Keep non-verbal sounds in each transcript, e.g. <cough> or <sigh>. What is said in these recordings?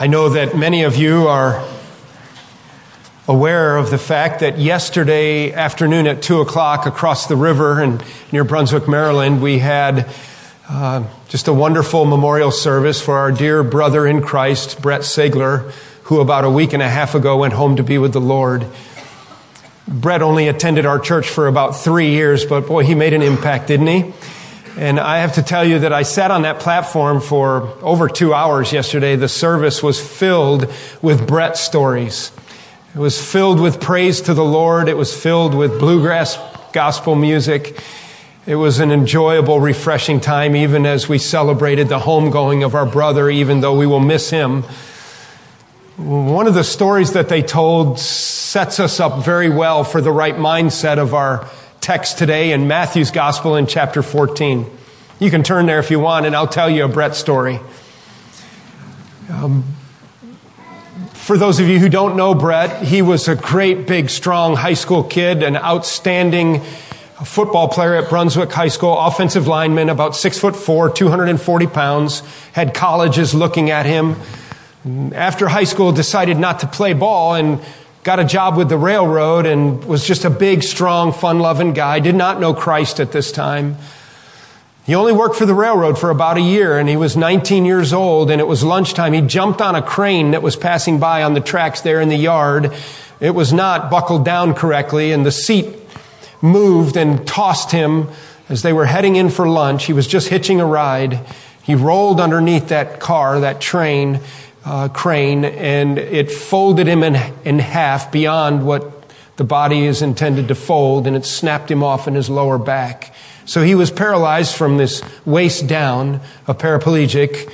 I know that many of you are aware of the fact that yesterday afternoon at 2 o'clock across the river and near Brunswick, Maryland, we had uh, just a wonderful memorial service for our dear brother in Christ, Brett Segler, who about a week and a half ago went home to be with the Lord. Brett only attended our church for about three years, but boy, he made an impact, didn't he? And I have to tell you that I sat on that platform for over two hours yesterday. The service was filled with Brett stories. It was filled with praise to the Lord. It was filled with bluegrass gospel music. It was an enjoyable, refreshing time, even as we celebrated the homegoing of our brother, even though we will miss him. One of the stories that they told sets us up very well for the right mindset of our text today in Matthew's Gospel in chapter 14. You can turn there if you want, and I'll tell you a Brett story. Um, for those of you who don't know Brett, he was a great, big, strong high school kid, an outstanding football player at Brunswick High School, offensive lineman, about six foot four, 240 pounds, had colleges looking at him. After high school, decided not to play ball and got a job with the railroad and was just a big, strong, fun loving guy. Did not know Christ at this time. He only worked for the railroad for about a year and he was 19 years old and it was lunchtime. He jumped on a crane that was passing by on the tracks there in the yard. It was not buckled down correctly and the seat moved and tossed him as they were heading in for lunch. He was just hitching a ride. He rolled underneath that car, that train, uh, crane and it folded him in, in half beyond what the body is intended to fold and it snapped him off in his lower back. So he was paralyzed from this waist down, a paraplegic.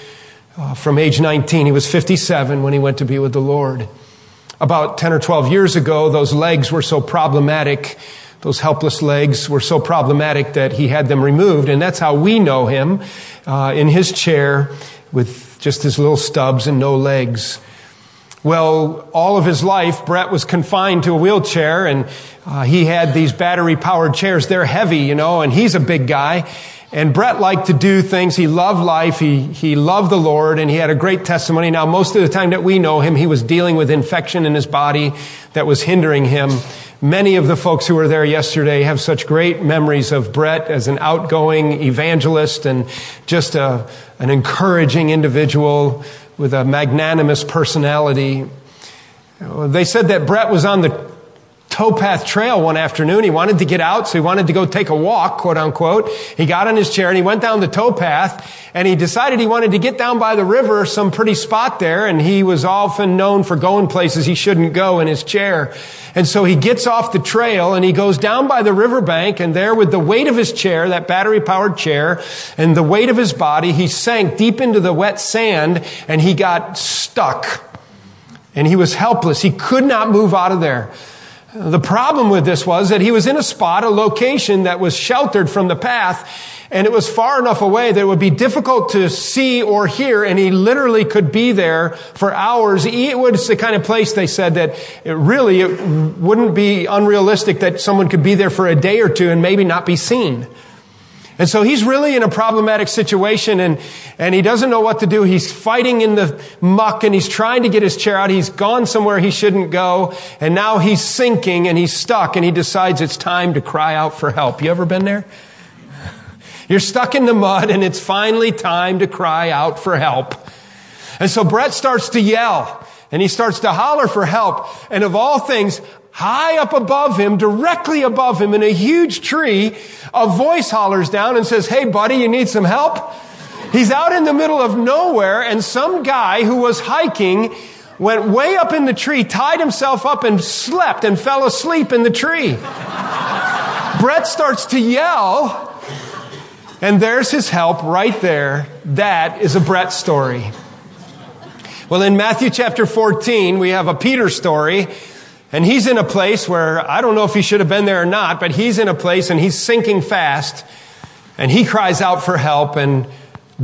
Uh, from age 19, he was 57 when he went to be with the Lord. About 10 or 12 years ago, those legs were so problematic, those helpless legs were so problematic that he had them removed, and that's how we know him uh, in his chair with just his little stubs and no legs. Well, all of his life, Brett was confined to a wheelchair and uh, he had these battery powered chairs. They're heavy, you know, and he's a big guy. And Brett liked to do things. He loved life. He, he loved the Lord and he had a great testimony. Now, most of the time that we know him, he was dealing with infection in his body that was hindering him. Many of the folks who were there yesterday have such great memories of Brett as an outgoing evangelist and just a, an encouraging individual with a magnanimous personality. They said that Brett was on the towpath trail one afternoon. He wanted to get out, so he wanted to go take a walk, quote unquote. He got on his chair and he went down the towpath and he decided he wanted to get down by the river, some pretty spot there, and he was often known for going places he shouldn't go in his chair. And so he gets off the trail and he goes down by the riverbank and there with the weight of his chair, that battery powered chair, and the weight of his body, he sank deep into the wet sand and he got stuck. And he was helpless. He could not move out of there. The problem with this was that he was in a spot, a location that was sheltered from the path, and it was far enough away that it would be difficult to see or hear, and he literally could be there for hours. It was the kind of place they said that it really it wouldn't be unrealistic that someone could be there for a day or two and maybe not be seen. And so he's really in a problematic situation and, and he doesn't know what to do. He's fighting in the muck and he's trying to get his chair out. He's gone somewhere he shouldn't go. And now he's sinking and he's stuck and he decides it's time to cry out for help. You ever been there? You're stuck in the mud and it's finally time to cry out for help. And so Brett starts to yell and he starts to holler for help. And of all things, high up above him, directly above him in a huge tree, a voice hollers down and says, Hey buddy, you need some help? He's out in the middle of nowhere and some guy who was hiking went way up in the tree, tied himself up and slept and fell asleep in the tree. Brett starts to yell and there's his help right there. That is a Brett story. Well, in Matthew chapter 14, we have a Peter story and he's in a place where I don't know if he should have been there or not, but he's in a place and he's sinking fast. And he cries out for help, and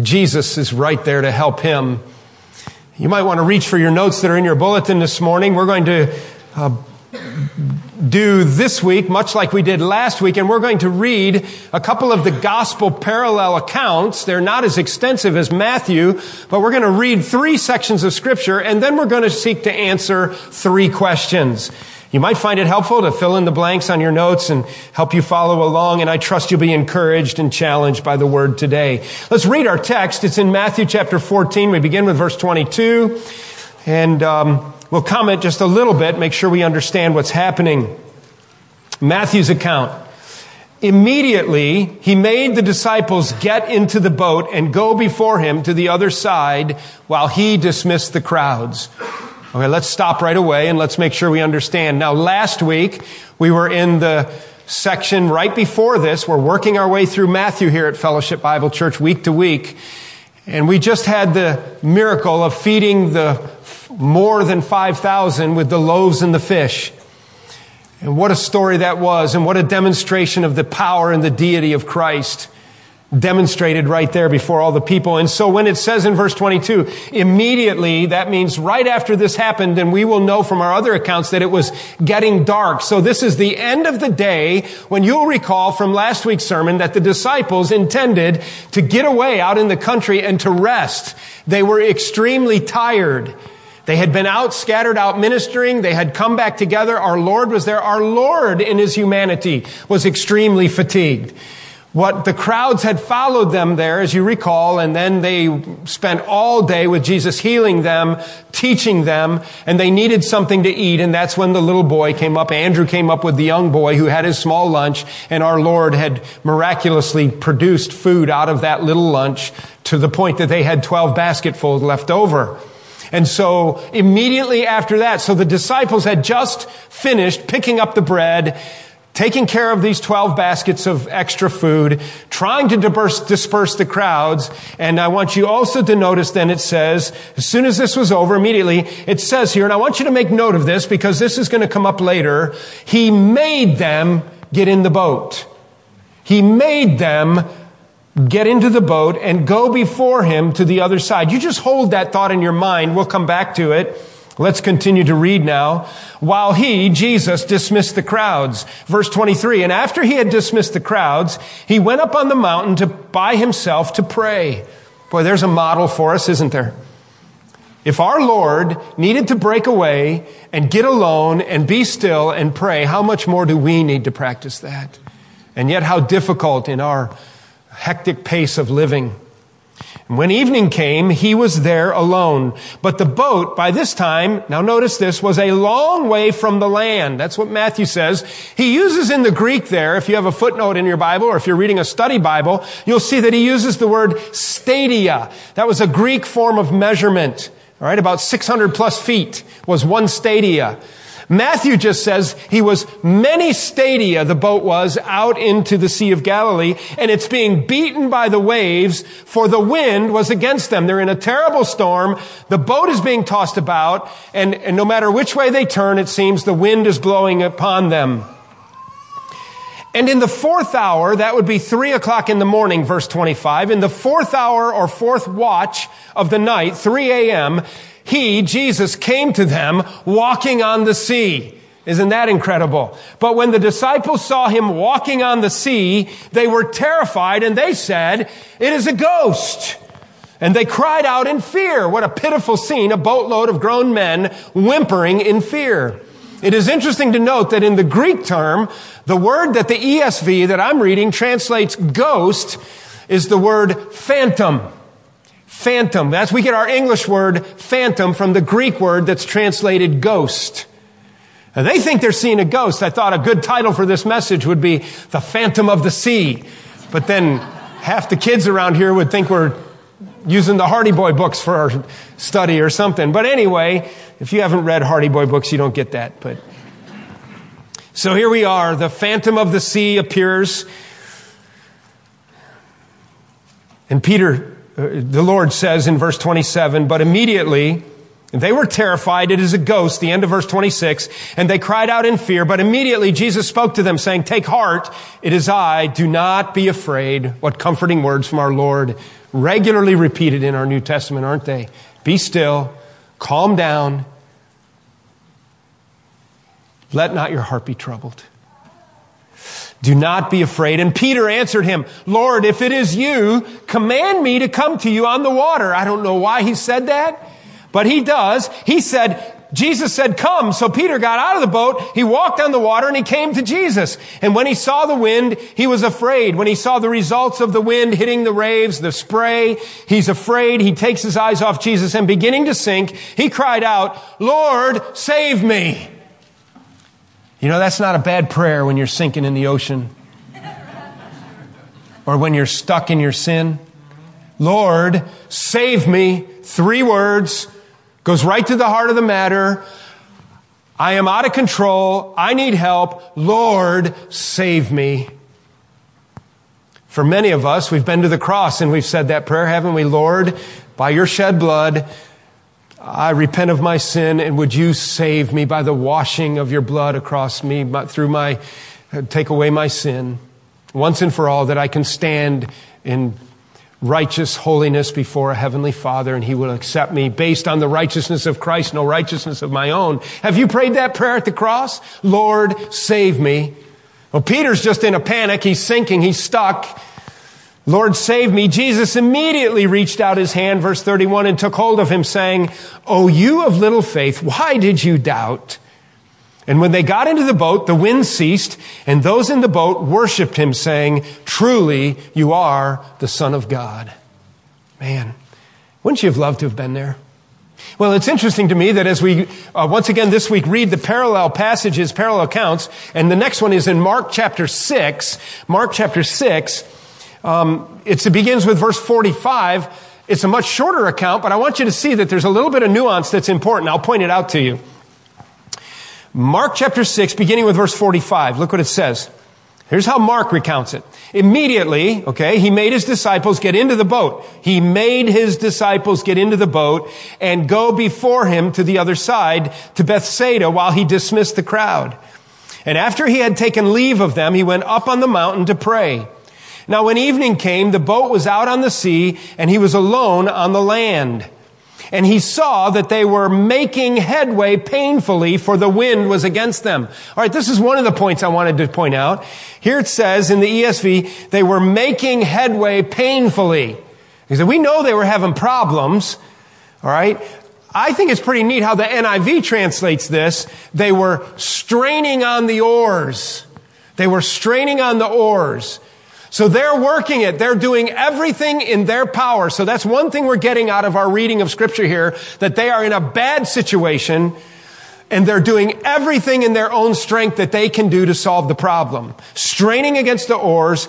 Jesus is right there to help him. You might want to reach for your notes that are in your bulletin this morning. We're going to uh, do this week, much like we did last week, and we're going to read a couple of the gospel parallel accounts. They're not as extensive as Matthew, but we're going to read three sections of scripture, and then we're going to seek to answer three questions. You might find it helpful to fill in the blanks on your notes and help you follow along, and I trust you'll be encouraged and challenged by the word today. Let's read our text. It's in Matthew chapter 14. We begin with verse 22, and um, We'll comment just a little bit, make sure we understand what's happening. Matthew's account. Immediately, he made the disciples get into the boat and go before him to the other side while he dismissed the crowds. Okay, let's stop right away and let's make sure we understand. Now, last week, we were in the section right before this. We're working our way through Matthew here at Fellowship Bible Church week to week. And we just had the miracle of feeding the more than 5,000 with the loaves and the fish. And what a story that was, and what a demonstration of the power and the deity of Christ demonstrated right there before all the people. And so when it says in verse 22, immediately, that means right after this happened, and we will know from our other accounts that it was getting dark. So this is the end of the day when you'll recall from last week's sermon that the disciples intended to get away out in the country and to rest. They were extremely tired. They had been out, scattered out ministering. They had come back together. Our Lord was there. Our Lord in his humanity was extremely fatigued. What the crowds had followed them there, as you recall, and then they spent all day with Jesus healing them, teaching them, and they needed something to eat, and that's when the little boy came up. Andrew came up with the young boy who had his small lunch, and our Lord had miraculously produced food out of that little lunch to the point that they had 12 basketfuls left over. And so immediately after that, so the disciples had just finished picking up the bread, taking care of these 12 baskets of extra food, trying to disperse, disperse, the crowds. And I want you also to notice then it says, as soon as this was over, immediately, it says here, and I want you to make note of this because this is going to come up later, he made them get in the boat. He made them get into the boat and go before him to the other side. You just hold that thought in your mind. We'll come back to it. Let's continue to read now. While he, Jesus, dismissed the crowds. Verse 23, and after he had dismissed the crowds, he went up on the mountain to, by himself to pray. Boy, there's a model for us, isn't there? If our Lord needed to break away and get alone and be still and pray, how much more do we need to practice that? And yet how difficult in our hectic pace of living. And when evening came, he was there alone. But the boat, by this time, now notice this, was a long way from the land. That's what Matthew says. He uses in the Greek there, if you have a footnote in your Bible or if you're reading a study Bible, you'll see that he uses the word stadia. That was a Greek form of measurement. All right, about 600 plus feet was one stadia. Matthew just says he was many stadia, the boat was, out into the Sea of Galilee, and it's being beaten by the waves, for the wind was against them. They're in a terrible storm. The boat is being tossed about, and, and no matter which way they turn, it seems the wind is blowing upon them. And in the fourth hour, that would be three o'clock in the morning, verse 25, in the fourth hour or fourth watch of the night, 3 a.m., he, Jesus, came to them walking on the sea. Isn't that incredible? But when the disciples saw him walking on the sea, they were terrified and they said, it is a ghost. And they cried out in fear. What a pitiful scene, a boatload of grown men whimpering in fear. It is interesting to note that in the Greek term, the word that the ESV that I'm reading translates ghost is the word phantom. Phantom. That's we get our English word phantom from the Greek word that's translated ghost. Now, they think they're seeing a ghost. I thought a good title for this message would be The Phantom of the Sea. But then half the kids around here would think we're using the Hardy Boy books for our study or something. But anyway, if you haven't read Hardy Boy books, you don't get that. But so here we are. The Phantom of the Sea appears. And Peter Uh, the Lord says in verse 27, but immediately they were terrified. It is a ghost, the end of verse 26, and they cried out in fear. But immediately Jesus spoke to them saying, take heart. It is I. Do not be afraid. What comforting words from our Lord regularly repeated in our New Testament, aren't they? Be still. Calm down. Let not your heart be troubled. Do not be afraid. And Peter answered him, Lord, if it is you, command me to come to you on the water. I don't know why he said that, but he does. He said, Jesus said, come. So Peter got out of the boat. He walked on the water and he came to Jesus. And when he saw the wind, he was afraid. When he saw the results of the wind hitting the waves, the spray, he's afraid. He takes his eyes off Jesus and beginning to sink, he cried out, Lord, save me. You know, that's not a bad prayer when you're sinking in the ocean or when you're stuck in your sin. Lord, save me. Three words Goes right to the heart of the matter. I am out of control. I need help. Lord, save me. For many of us, we've been to the cross and we've said that prayer, haven't we? Lord, by your shed blood, I repent of my sin and would you save me by the washing of your blood across me but through my, take away my sin once and for all that I can stand in righteous holiness before a heavenly father and he will accept me based on the righteousness of Christ, no righteousness of my own. Have you prayed that prayer at the cross? Lord, save me. Well, Peter's just in a panic. He's sinking. He's stuck. Lord, save me. Jesus immediately reached out his hand, verse 31, and took hold of him saying, Oh, you of little faith, why did you doubt? And when they got into the boat, the wind ceased, and those in the boat worshiped him, saying, Truly, you are the Son of God. Man, wouldn't you have loved to have been there? Well, it's interesting to me that as we, uh, once again this week, read the parallel passages, parallel accounts, and the next one is in Mark chapter 6. Mark chapter 6, um, it begins with verse 45. It's a much shorter account, but I want you to see that there's a little bit of nuance that's important. I'll point it out to you. Mark chapter 6, beginning with verse 45. Look what it says. Here's how Mark recounts it. Immediately, okay, he made his disciples get into the boat. He made his disciples get into the boat and go before him to the other side to Bethsaida while he dismissed the crowd. And after he had taken leave of them, he went up on the mountain to pray. Now when evening came, the boat was out on the sea and he was alone on the land and he saw that they were making headway painfully for the wind was against them. All right, this is one of the points I wanted to point out. Here it says in the ESV, they were making headway painfully. He said, we know they were having problems. All right. I think it's pretty neat how the NIV translates this. They were straining on the oars. They were straining on the oars. So they're working it. They're doing everything in their power. So that's one thing we're getting out of our reading of scripture here, that they are in a bad situation and they're doing everything in their own strength that they can do to solve the problem. Straining against the oars,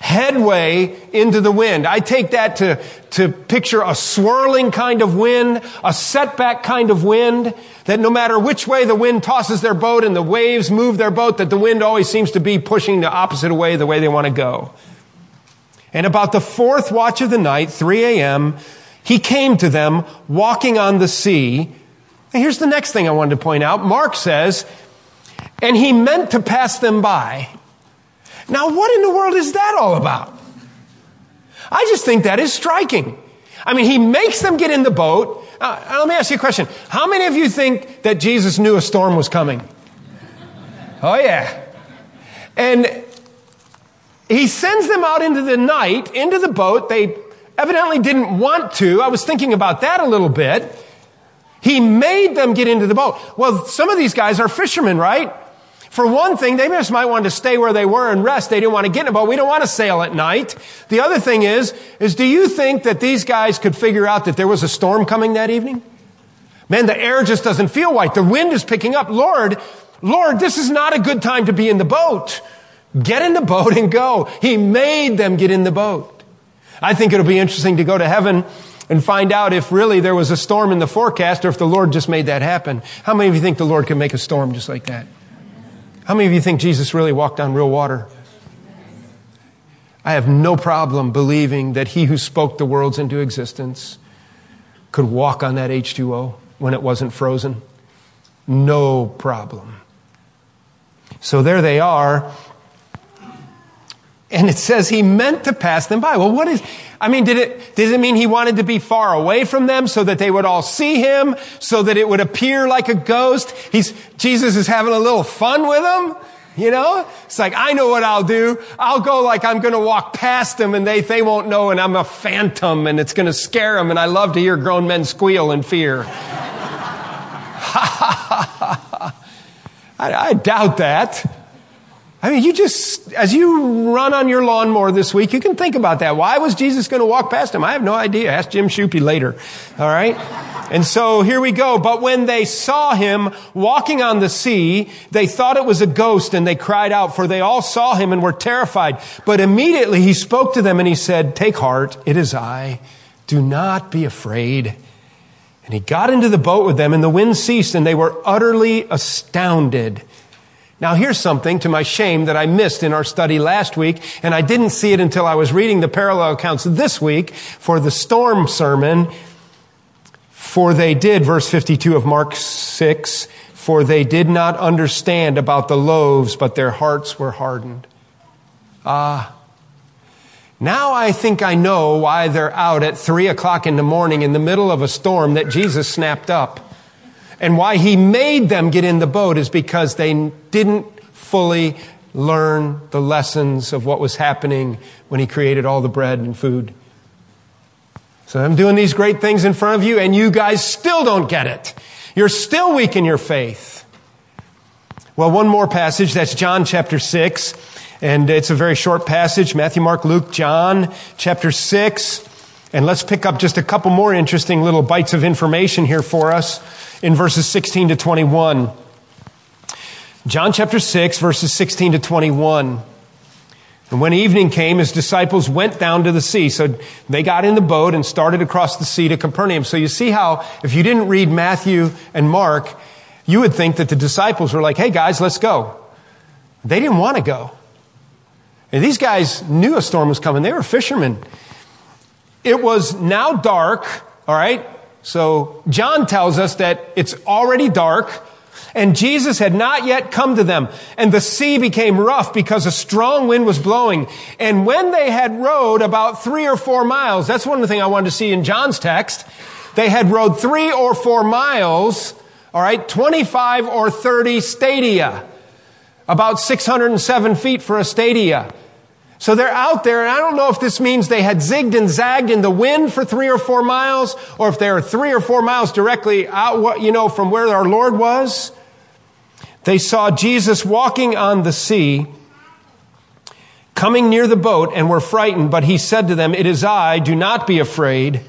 headway into the wind. I take that to, to picture a swirling kind of wind, a setback kind of wind, that no matter which way the wind tosses their boat and the waves move their boat, that the wind always seems to be pushing the opposite way, the way they want to go. And about the fourth watch of the night, 3 a.m., he came to them walking on the sea. And here's the next thing I wanted to point out. Mark says, and he meant to pass them by. Now, what in the world is that all about? I just think that is striking. I mean, he makes them get in the boat. Uh, let me ask you a question. How many of you think that Jesus knew a storm was coming? Oh, yeah. And he sends them out into the night, into the boat. They evidently didn't want to. I was thinking about that a little bit. He made them get into the boat. Well, some of these guys are fishermen, right? For one thing, they just might want to stay where they were and rest. They didn't want to get in a boat. We don't want to sail at night. The other thing is, is do you think that these guys could figure out that there was a storm coming that evening? Man, the air just doesn't feel right. The wind is picking up. Lord, Lord, this is not a good time to be in the boat. Get in the boat and go. He made them get in the boat. I think it'll be interesting to go to heaven and find out if really there was a storm in the forecast or if the Lord just made that happen. How many of you think the Lord can make a storm just like that? How many of you think Jesus really walked on real water? I have no problem believing that he who spoke the worlds into existence could walk on that H2O when it wasn't frozen. No problem. So there they are. And it says he meant to pass them by. Well, what is, I mean, did it, did it mean he wanted to be far away from them so that they would all see him, so that it would appear like a ghost? He's, Jesus is having a little fun with them. You know? It's like, I know what I'll do. I'll go like I'm going to walk past them and they, they won't know and I'm a phantom and it's going to scare them and I love to hear grown men squeal in fear. <laughs> I, I doubt that. I mean, you just, as you run on your lawnmower this week, you can think about that. Why was Jesus going to walk past him? I have no idea. Ask Jim Shupe later. All right? And so here we go. But when they saw him walking on the sea, they thought it was a ghost and they cried out, for they all saw him and were terrified. But immediately he spoke to them and he said, Take heart, it is I. Do not be afraid. And he got into the boat with them and the wind ceased and they were utterly astounded now here's something to my shame that I missed in our study last week, and I didn't see it until I was reading the parallel accounts this week for the storm sermon. For they did, verse 52 of Mark 6, for they did not understand about the loaves, but their hearts were hardened. Ah. Uh, now I think I know why they're out at three o'clock in the morning in the middle of a storm that Jesus snapped up. And why he made them get in the boat is because they didn't fully learn the lessons of what was happening when he created all the bread and food. So I'm doing these great things in front of you and you guys still don't get it. You're still weak in your faith. Well, one more passage, that's John chapter 6. And it's a very short passage, Matthew, Mark, Luke, John, chapter 6. And let's pick up just a couple more interesting little bites of information here for us in verses 16 to 21. John chapter 6, verses 16 to 21. And when evening came, his disciples went down to the sea. So they got in the boat and started across the sea to Capernaum. So you see how, if you didn't read Matthew and Mark, you would think that the disciples were like, hey guys, let's go. They didn't want to go. And these guys knew a storm was coming. They were fishermen. It was now dark, all right? So John tells us that it's already dark and Jesus had not yet come to them and the sea became rough because a strong wind was blowing. And when they had rowed about three or four miles, that's one of the things I wanted to see in John's text. They had rowed three or four miles, all right, 25 or 30 stadia, about 607 feet for a stadia. So they're out there, and I don't know if this means they had zigged and zagged in the wind for three or four miles, or if they are three or four miles directly out, you know, from where our Lord was. They saw Jesus walking on the sea, coming near the boat, and were frightened, but he said to them, It is I, do not be afraid.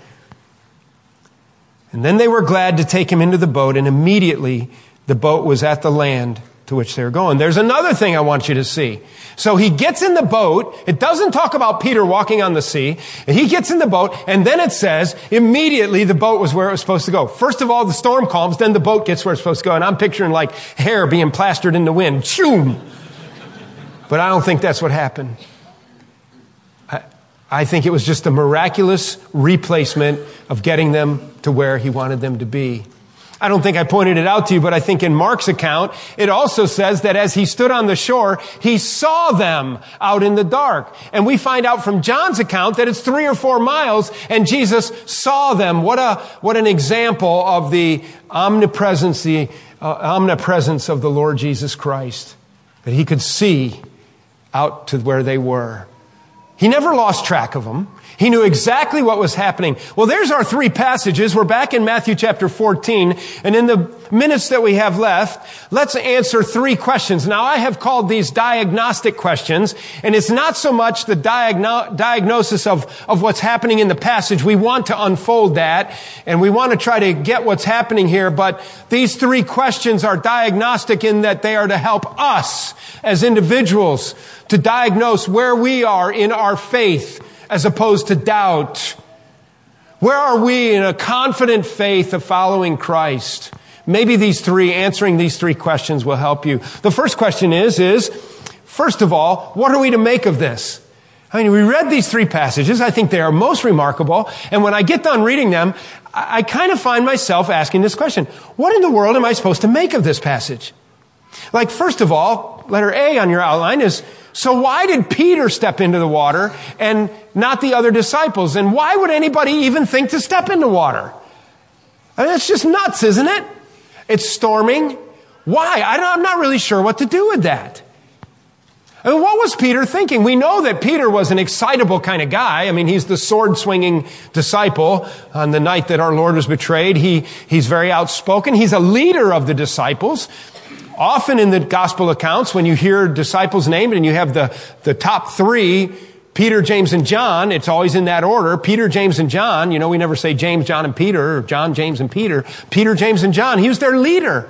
And then they were glad to take him into the boat, and immediately the boat was at the land to which they were going. There's another thing I want you to see. So he gets in the boat. It doesn't talk about Peter walking on the sea. He gets in the boat, and then it says immediately the boat was where it was supposed to go. First of all, the storm calms, then the boat gets where it's supposed to go. And I'm picturing like hair being plastered in the wind. Choom! But I don't think that's what happened. I, I think it was just a miraculous replacement of getting them to where he wanted them to be. I don't think I pointed it out to you, but I think in Mark's account, it also says that as he stood on the shore, he saw them out in the dark. And we find out from John's account that it's three or four miles and Jesus saw them. What a, what an example of the omnipresence, the uh, omnipresence of the Lord Jesus Christ. That he could see out to where they were. He never lost track of them. He knew exactly what was happening. Well, there's our three passages. We're back in Matthew chapter 14. And in the minutes that we have left, let's answer three questions. Now, I have called these diagnostic questions. And it's not so much the diagno- diagnosis of, of what's happening in the passage. We want to unfold that. And we want to try to get what's happening here. But these three questions are diagnostic in that they are to help us as individuals to diagnose where we are in our faith as opposed to doubt? Where are we in a confident faith of following Christ? Maybe these three, answering these three questions will help you. The first question is, is, first of all, what are we to make of this? I mean, we read these three passages. I think they are most remarkable. And when I get done reading them, I, I kind of find myself asking this question. What in the world am I supposed to make of this passage? Like, first of all, letter A on your outline is So why did Peter step into the water and not the other disciples? And why would anybody even think to step into water? I mean, it's just nuts, isn't it? It's storming. Why? I am not really sure what to do with that. Mean, what was Peter thinking? We know that Peter was an excitable kind of guy. I mean, he's the sword swinging disciple on the night that our Lord was betrayed. He, he's very outspoken. He's a leader of the disciples. Often in the gospel accounts, when you hear disciples named and you have the, the top three, Peter, James, and John, it's always in that order. Peter, James, and John. You know, we never say James, John, and Peter, or John, James, and Peter. Peter, James, and John. He was their leader.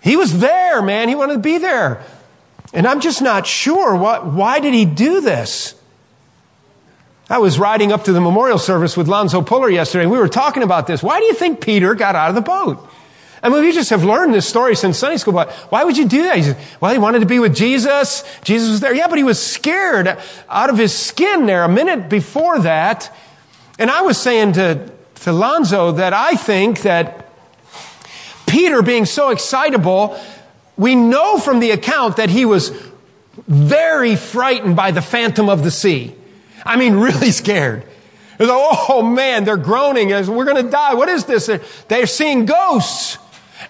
He was there, man. He wanted to be there. And I'm just not sure what, why did he do this? I was riding up to the memorial service with Lonzo Puller yesterday. and We were talking about this. Why do you think Peter got out of the boat? I mean, we just have learned this story since Sunday school, but why would you do that? He said, well, he wanted to be with Jesus. Jesus was there. Yeah, but he was scared out of his skin there a minute before that. And I was saying to, to Lonzo that I think that Peter being so excitable we know from the account that he was very frightened by the phantom of the sea. I mean, <laughs> really scared. Like, oh man, they're groaning as we're going to die. What is this? They're seeing ghosts.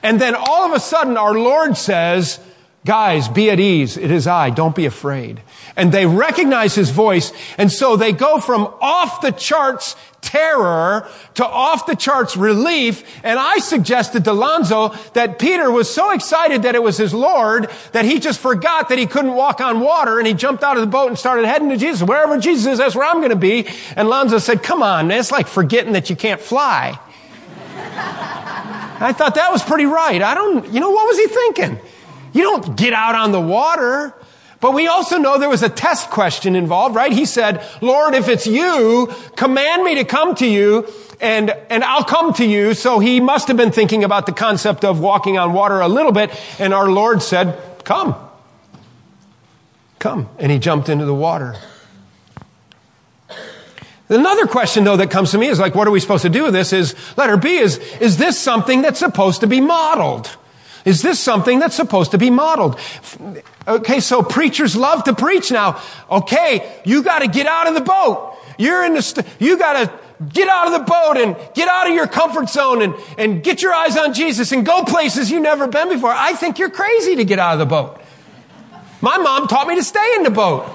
And then all of a sudden our Lord says, guys, be at ease. It is I. Don't be afraid and they recognize his voice. And so they go from off the charts terror to off the charts relief. And I suggested to Lonzo that Peter was so excited that it was his Lord that he just forgot that he couldn't walk on water and he jumped out of the boat and started heading to Jesus. Wherever Jesus is, that's where I'm going to be. And Lonzo said, come on, man, it's like forgetting that you can't fly. I thought that was pretty right. I don't, you know, what was he thinking? You don't get out on the water. But we also know there was a test question involved, right? He said, Lord, if it's you, command me to come to you and, and I'll come to you. So he must have been thinking about the concept of walking on water a little bit. And our Lord said, come, come. And he jumped into the water. Another question though that comes to me is like, what are we supposed to do with this is, letter B is, is this something that's supposed to be modeled? Is this something that's supposed to be modeled? Okay, so preachers love to preach now. Okay, you gotta get out of the boat. You're in the, st- you gotta get out of the boat and get out of your comfort zone and, and get your eyes on Jesus and go places you've never been before. I think you're crazy to get out of the boat. My mom taught me to stay in the boat.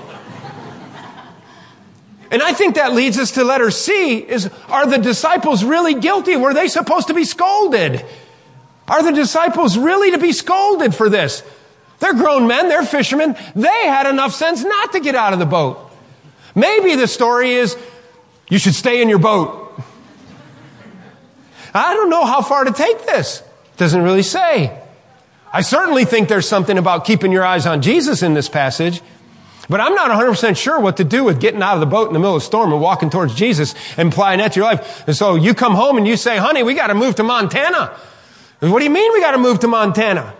And I think that leads us to letter C is, are the disciples really guilty? Were they supposed to be scolded? Are the disciples really to be scolded for this? They're grown men, they're fishermen. They had enough sense not to get out of the boat. Maybe the story is you should stay in your boat. I don't know how far to take this. It Doesn't really say. I certainly think there's something about keeping your eyes on Jesus in this passage. But I'm not 100% sure what to do with getting out of the boat in the middle of a storm and walking towards Jesus and applying that to your life. And so you come home and you say, honey, we got to move to Montana. What do you mean we got to move to Montana?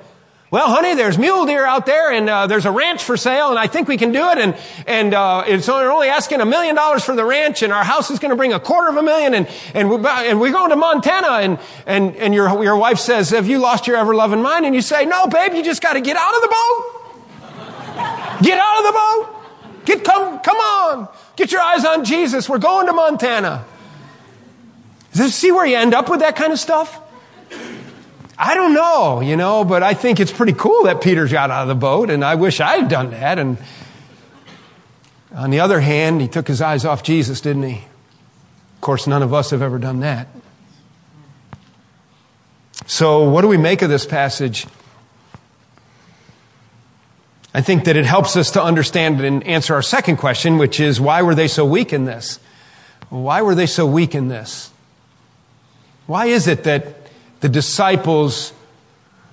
Well, honey, there's mule deer out there, and uh, there's a ranch for sale, and I think we can do it. And and uh, it's they're only asking a million dollars for the ranch, and our house is going to bring a quarter of a million, and and we, and we're going to Montana. And and and your your wife says, "Have you lost your ever loving mind?" And you say, "No, babe, you just got to get out of the boat. Get out of the boat. Get come come on. Get your eyes on Jesus. We're going to Montana." See where you end up with that kind of stuff? I don't know, you know, but I think it's pretty cool that Peter got out of the boat, and I wish I'd done that. And on the other hand, he took his eyes off Jesus, didn't he? Of course, none of us have ever done that. So, what do we make of this passage? I think that it helps us to understand and answer our second question, which is why were they so weak in this? Why were they so weak in this? Why is it that the disciples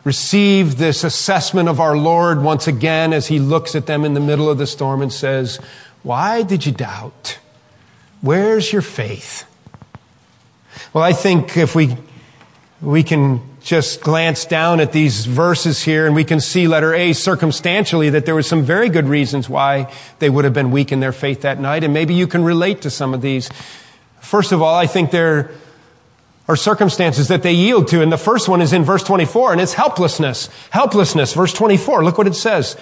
receive this assessment of our Lord once again as he looks at them in the middle of the storm and says, Why did you doubt? Where's your faith? Well, I think if we, we can just glance down at these verses here and we can see letter A circumstantially that there were some very good reasons why they would have been weak in their faith that night. And maybe you can relate to some of these. First of all, I think there are circumstances that they yield to. And the first one is in verse 24, and it's helplessness. Helplessness, verse 24. Look what it says.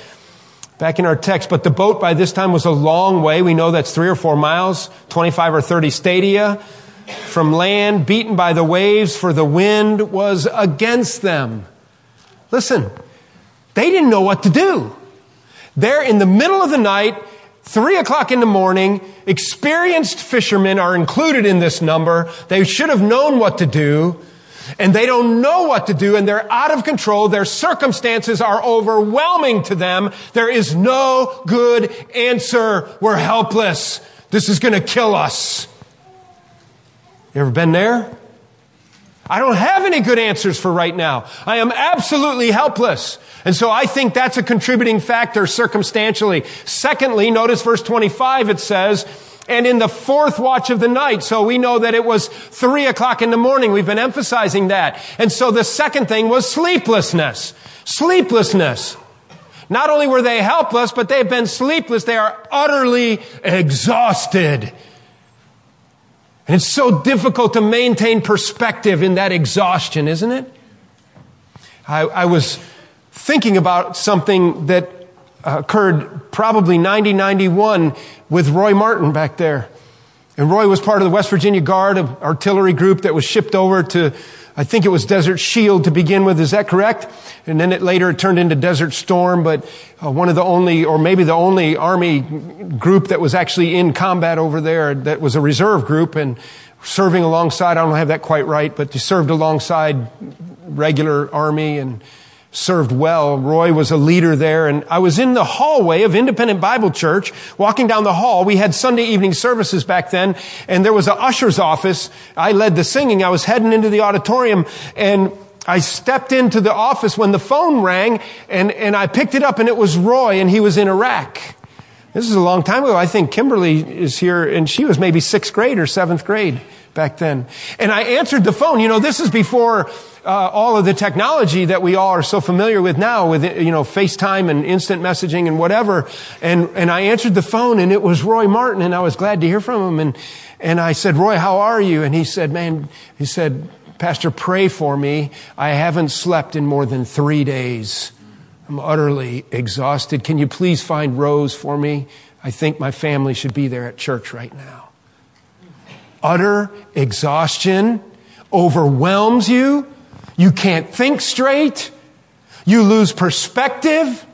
Back in our text, but the boat by this time was a long way. We know that's three or four miles, 25 or 30 stadia from land, beaten by the waves, for the wind was against them. Listen, they didn't know what to do. They're in the middle of the night, three o'clock in the morning. Experienced fishermen are included in this number. They should have known what to do and they don't know what to do and they're out of control. Their circumstances are overwhelming to them. There is no good answer. We're helpless. This is going to kill us. You ever been there? I don't have any good answers for right now. I am absolutely helpless. And so I think that's a contributing factor circumstantially. Secondly, notice verse 25, it says, and in the fourth watch of the night. So we know that it was three o'clock in the morning. We've been emphasizing that. And so the second thing was sleeplessness. Sleeplessness. Not only were they helpless, but they've been sleepless. They are utterly exhausted. And it's so difficult to maintain perspective in that exhaustion, isn't it? I, I was thinking about something that occurred probably 9091 with Roy Martin back there. And Roy was part of the West Virginia Guard, artillery group that was shipped over to, I think it was Desert Shield to begin with. Is that correct? And then it later turned into Desert Storm, but uh, one of the only, or maybe the only Army group that was actually in combat over there that was a reserve group and serving alongside, I don't have that quite right, but they served alongside regular Army and served well. Roy was a leader there and I was in the hallway of Independent Bible Church, walking down the hall. We had Sunday evening services back then and there was an usher's office. I led the singing. I was heading into the auditorium and I stepped into the office when the phone rang and, and I picked it up and it was Roy and he was in Iraq. This is a long time ago. I think Kimberly is here and she was maybe sixth grade or seventh grade back then. And I answered the phone. You know, this is before uh, all of the technology that we all are so familiar with now with, you know, FaceTime and instant messaging and whatever. And, and I answered the phone and it was Roy Martin and I was glad to hear from him. And, and I said, Roy, how are you? And he said, man, he said, Pastor, pray for me. I haven't slept in more than three days. I'm utterly exhausted. Can you please find Rose for me? I think my family should be there at church right now. Utter exhaustion overwhelms you. You can't think straight. You lose perspective.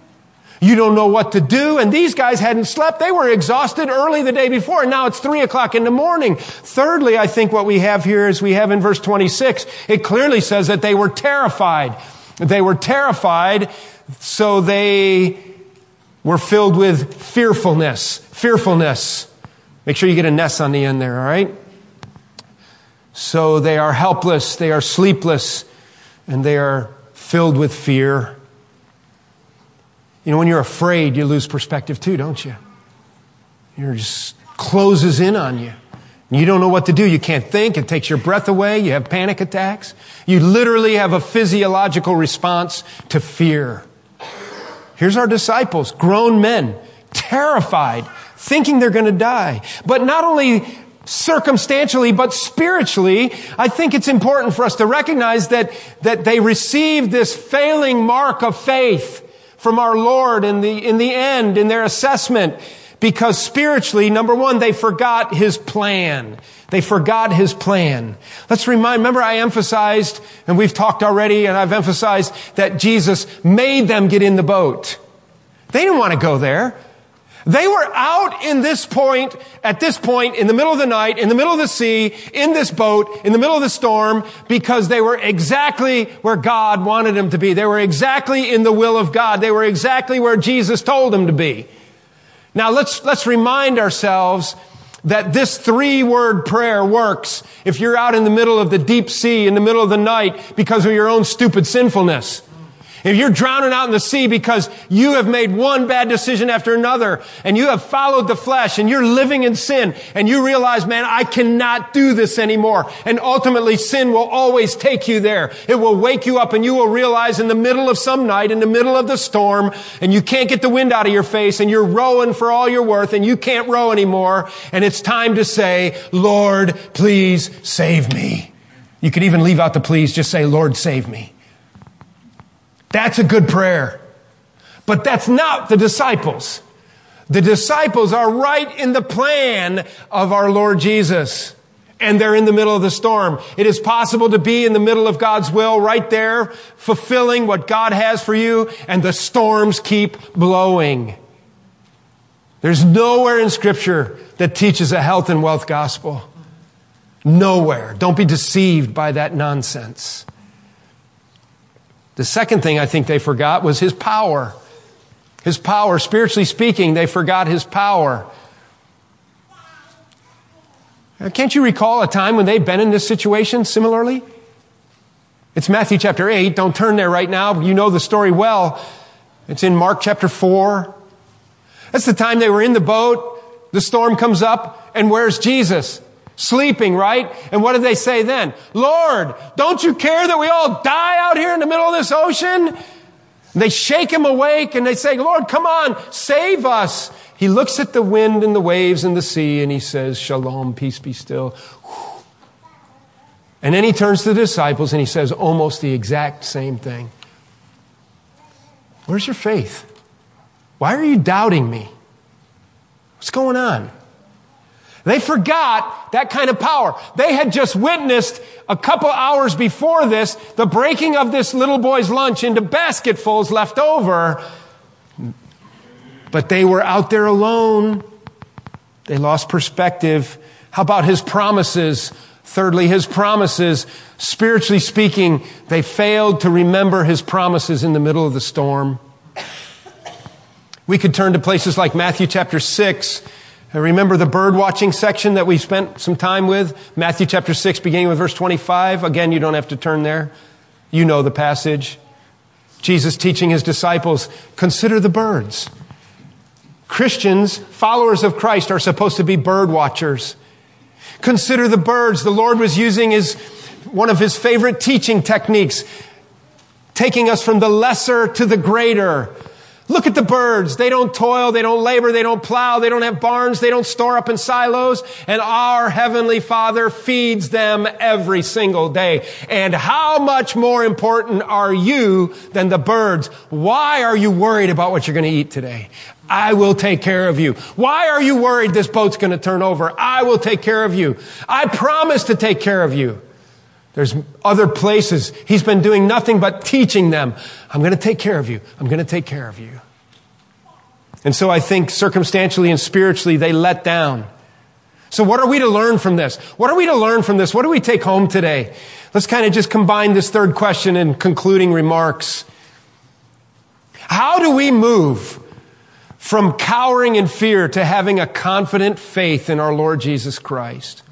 You don't know what to do. And these guys hadn't slept. They were exhausted early the day before. And now it's three o'clock in the morning. Thirdly, I think what we have here is we have in verse 26, it clearly says that they were terrified. They were terrified, so they were filled with fearfulness. Fearfulness. Make sure you get a ness on the end there, all right? So they are helpless, they are sleepless, and they are filled with fear. You know, when you're afraid, you lose perspective too, don't you? It just closes in on you. You don't know what to do. You can't think. It takes your breath away. You have panic attacks. You literally have a physiological response to fear. Here's our disciples, grown men, terrified, thinking they're going to die. But not only circumstantially, but spiritually, I think it's important for us to recognize that, that they received this failing mark of faith from our Lord in the, in the end, in their assessment, because spiritually, number one, they forgot His plan. They forgot His plan. Let's remind, remember I emphasized, and we've talked already, and I've emphasized that Jesus made them get in the boat. They didn't want to go there. They were out in this point, at this point, in the middle of the night, in the middle of the sea, in this boat, in the middle of the storm, because they were exactly where God wanted them to be. They were exactly in the will of God. They were exactly where Jesus told them to be. Now let's, let's remind ourselves that this three word prayer works if you're out in the middle of the deep sea, in the middle of the night, because of your own stupid sinfulness. If you're drowning out in the sea because you have made one bad decision after another and you have followed the flesh and you're living in sin and you realize, man, I cannot do this anymore. And ultimately sin will always take you there. It will wake you up and you will realize in the middle of some night, in the middle of the storm, and you can't get the wind out of your face and you're rowing for all you're worth and you can't row anymore. And it's time to say, Lord, please save me. You could even leave out the please, just say, Lord, save me. That's a good prayer. But that's not the disciples. The disciples are right in the plan of our Lord Jesus. And they're in the middle of the storm. It is possible to be in the middle of God's will right there, fulfilling what God has for you, and the storms keep blowing. There's nowhere in scripture that teaches a health and wealth gospel. Nowhere. Don't be deceived by that nonsense. The second thing I think they forgot was his power. His power, spiritually speaking, they forgot his power. Can't you recall a time when they've been in this situation similarly? It's Matthew chapter 8. Don't turn there right now. You know the story well. It's in Mark chapter 4. That's the time they were in the boat. The storm comes up, and where's Jesus? Sleeping, right? And what did they say then? Lord, don't you care that we all die out here in the middle of this ocean? They shake him awake and they say, Lord, come on, save us. He looks at the wind and the waves and the sea and he says, Shalom, peace be still. <sighs> And then he turns to the disciples and he says almost the exact same thing. Where's your faith? Why are you doubting me? What's going on? They forgot that kind of power. They had just witnessed a couple hours before this the breaking of this little boy's lunch into basketfuls left over. But they were out there alone. They lost perspective. How about his promises? Thirdly, his promises. Spiritually speaking, they failed to remember his promises in the middle of the storm. We could turn to places like Matthew chapter 6 Uh, remember the bird watching section that we spent some time with? Matthew chapter 6, beginning with verse 25. Again, you don't have to turn there. You know the passage. Jesus teaching his disciples, consider the birds. Christians, followers of Christ, are supposed to be bird watchers. Consider the birds. The Lord was using his, one of his favorite teaching techniques, taking us from the lesser to the greater Look at the birds. They don't toil, they don't labor, they don't plow, they don't have barns, they don't store up in silos, and our Heavenly Father feeds them every single day. And how much more important are you than the birds? Why are you worried about what you're going to eat today? I will take care of you. Why are you worried this boat's going to turn over? I will take care of you. I promise to take care of you. There's other places. He's been doing nothing but teaching them. I'm going to take care of you. I'm going to take care of you. And so I think circumstantially and spiritually, they let down. So what are we to learn from this? What are we to learn from this? What do we take home today? Let's kind of just combine this third question in concluding remarks. How do we move from cowering in fear to having a confident faith in our Lord Jesus Christ?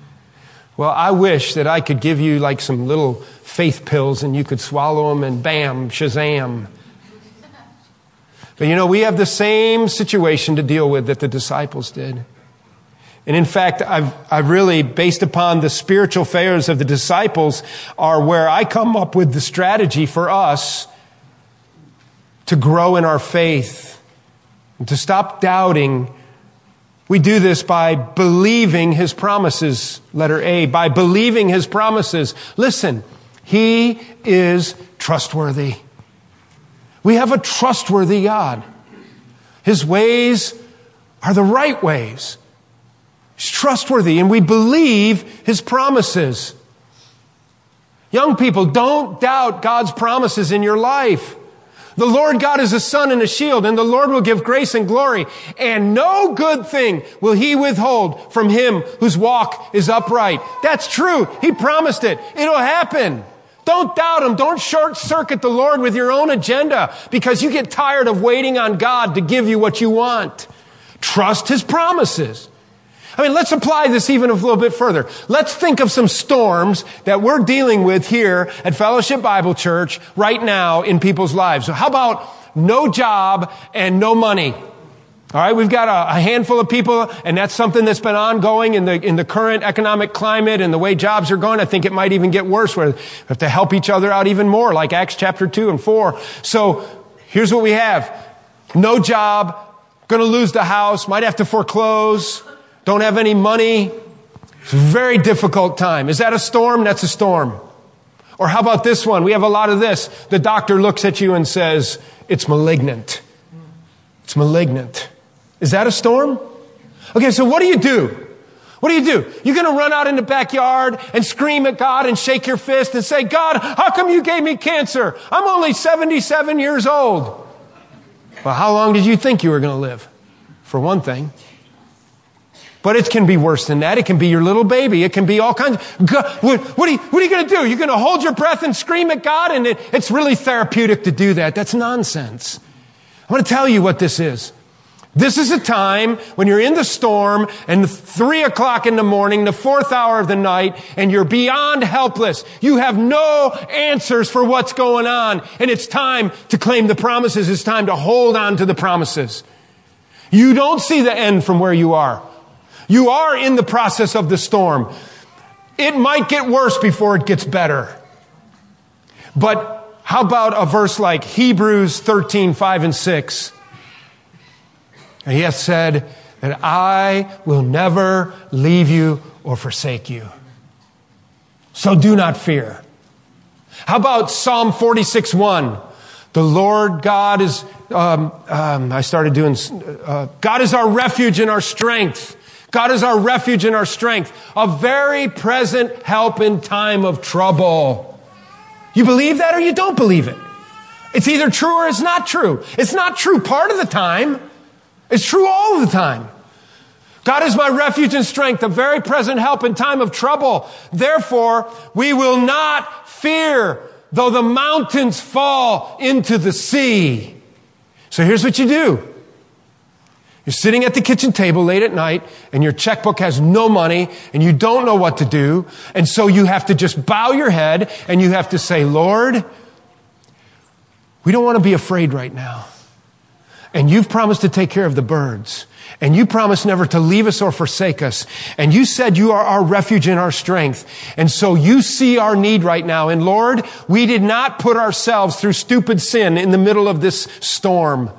Well, I wish that I could give you like some little faith pills and you could swallow them and bam, shazam. But you know, we have the same situation to deal with that the disciples did. And in fact, I've, I've really, based upon the spiritual failures of the disciples, are where I come up with the strategy for us to grow in our faith and to stop doubting we do this by believing his promises. Letter A, by believing his promises. Listen, he is trustworthy. We have a trustworthy God. His ways are the right ways. He's trustworthy and we believe his promises. Young people, don't doubt God's promises in your life. The Lord God is a sun and a shield, and the Lord will give grace and glory, and no good thing will he withhold from him whose walk is upright. That's true. He promised it. It'll happen. Don't doubt him. Don't short circuit the Lord with your own agenda because you get tired of waiting on God to give you what you want. Trust his promises. I mean, let's apply this even a little bit further. Let's think of some storms that we're dealing with here at Fellowship Bible Church right now in people's lives. So how about no job and no money? All right, we've got a, a, handful of people, and that's something that's been ongoing in the in the current economic climate and the way jobs are going. I think it might even get worse, where we have to help each other out even more, like Acts chapter two and four. So here's what we have: no job, going to lose the house, might have to foreclose, don't have any money. It's a very difficult time. Is that a storm? That's a storm. Or how about this one? We have a lot of this. The doctor looks at you and says, it's malignant. It's malignant. Is that a storm? Okay, so what do you do? What do you do? You're going to run out in the backyard and scream at God and shake your fist and say, God, how come you gave me cancer? I'm only 77 years old. Well, how long did you think you were going to live? For one thing. But it can be worse than that. It can be your little baby. It can be all kinds. Of, God, what, what, are you, you going to do? You're going to hold your breath and scream at God, and it, it's really therapeutic to do that. That's nonsense. I want to tell you what this is. This is a time when you're in the storm and three o'clock in the morning, the fourth hour of the night, and you're beyond helpless. You have no answers for what's going on. And it's time to claim the promises. It's time to hold on to the promises. You don't see the end from where you are. You are in the process of the storm. It might get worse before it gets better. But how about a verse like Hebrews 13, 5 and 6? And he has said that I will never leave you or forsake you. So do not fear. How about Psalm 46 1? The Lord God is, um, um, I started doing, uh, God is our refuge and our strength. God is our refuge and our strength, a very present help in time of trouble. You believe that or you don't believe it? It's either true or it's not true. It's not true part of the time. It's true all the time. God is my refuge and strength, a very present help in time of trouble. Therefore, we will not fear though the mountains fall into the sea. So here's what you do. You're sitting at the kitchen table late at night and your checkbook has no money and you don't know what to do. And so you have to just bow your head and you have to say, Lord, we don't want to be afraid right now. And you've promised to take care of the birds. And you promised never to leave us or forsake us. And you said you are our refuge and our strength. And so you see our need right now. And Lord, we did not put ourselves through stupid sin in the middle of this storm.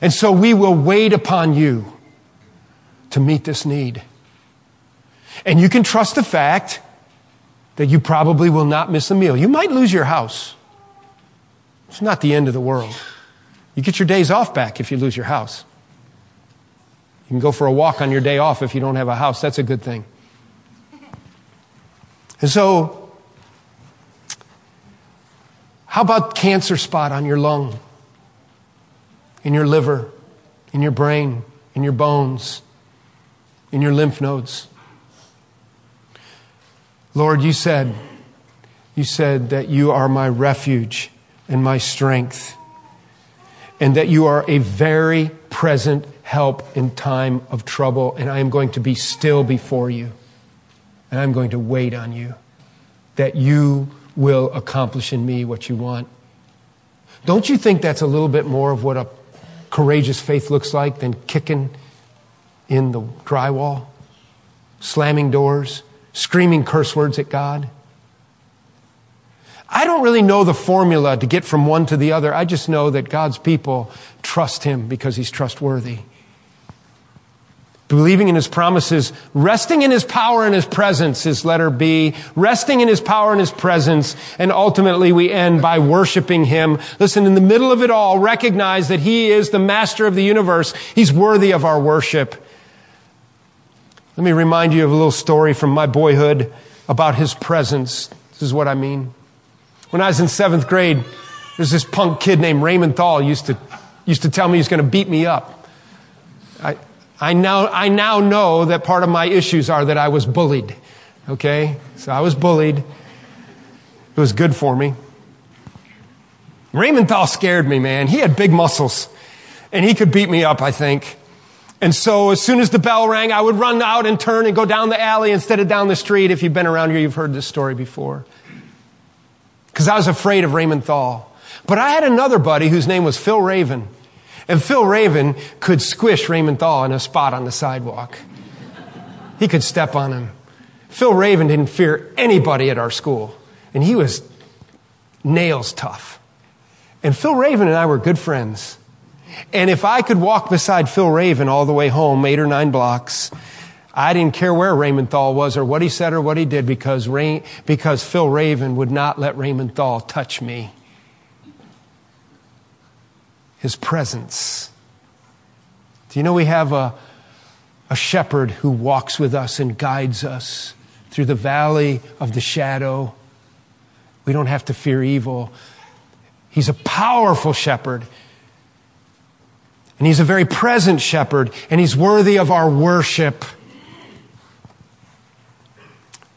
And so we will wait upon you to meet this need. And you can trust the fact that you probably will not miss a meal. You might lose your house. It's not the end of the world. You get your days off back if you lose your house. You can go for a walk on your day off if you don't have a house. That's a good thing. And so, how about cancer spot on your lung, in your liver, in your brain, in your bones, in your lymph nodes? Lord, you said, you said that you are my refuge and my strength and that you are a very present help in time of trouble, and I am going to be still before you, and I'm going to wait on you, that you will accomplish in me what you want. Don't you think that's a little bit more of what a courageous faith looks like than kicking in the drywall, slamming doors, screaming curse words at God? I don't really know the formula to get from one to the other. I just know that God's people trust Him because He's trustworthy. Believing in His promises, resting in His power and His presence is letter B. Resting in His power and His presence. And ultimately we end by worshiping Him. Listen, in the middle of it all, recognize that He is the master of the universe. He's worthy of our worship. Let me remind you of a little story from my boyhood about His presence. This is what I mean. When I was in seventh grade, there's this punk kid named Raymond Thal used to, used to tell me he's going to beat me up. I, I, now, I now know that part of my issues are that I was bullied. Okay? So I was bullied. It was good for me. Raymond Thal scared me, man. He had big muscles. And he could beat me up, I think. And so as soon as the bell rang, I would run out and turn and go down the alley instead of down the street. If you've been around here, you've heard this story before because I was afraid of Raymond Thal. But I had another buddy whose name was Phil Raven. And Phil Raven could squish Raymond Thal in a spot on the sidewalk. He could step on him. Phil Raven didn't fear anybody at our school, and he was nails tough. And Phil Raven and I were good friends. And if I could walk beside Phil Raven all the way home, eight or nine blocks, I didn't care where Raymond Thal was or what he said or what he did because, Ray, because Phil Raven would not let Raymond Thal touch me. His presence Do you know we have a, a shepherd who walks with us and guides us through the valley of the shadow? We don't have to fear evil. He's a powerful shepherd. And he's a very present shepherd, and he's worthy of our worship.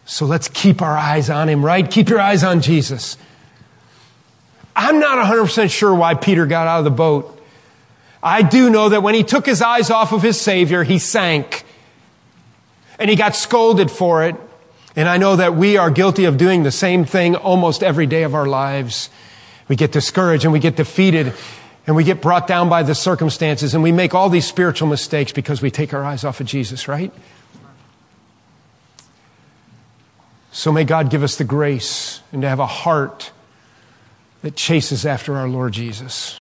So let's keep our eyes on him, right? Keep your eyes on Jesus. I'm not 100% sure why Peter got out of the boat. I do know that when he took his eyes off of his Savior, he sank. And he got scolded for it. And I know that we are guilty of doing the same thing almost every day of our lives. We get discouraged and we get defeated and we get brought down by the circumstances and we make all these spiritual mistakes because we take our eyes off of Jesus, right? So may God give us the grace and to have a heart that chases after our Lord Jesus.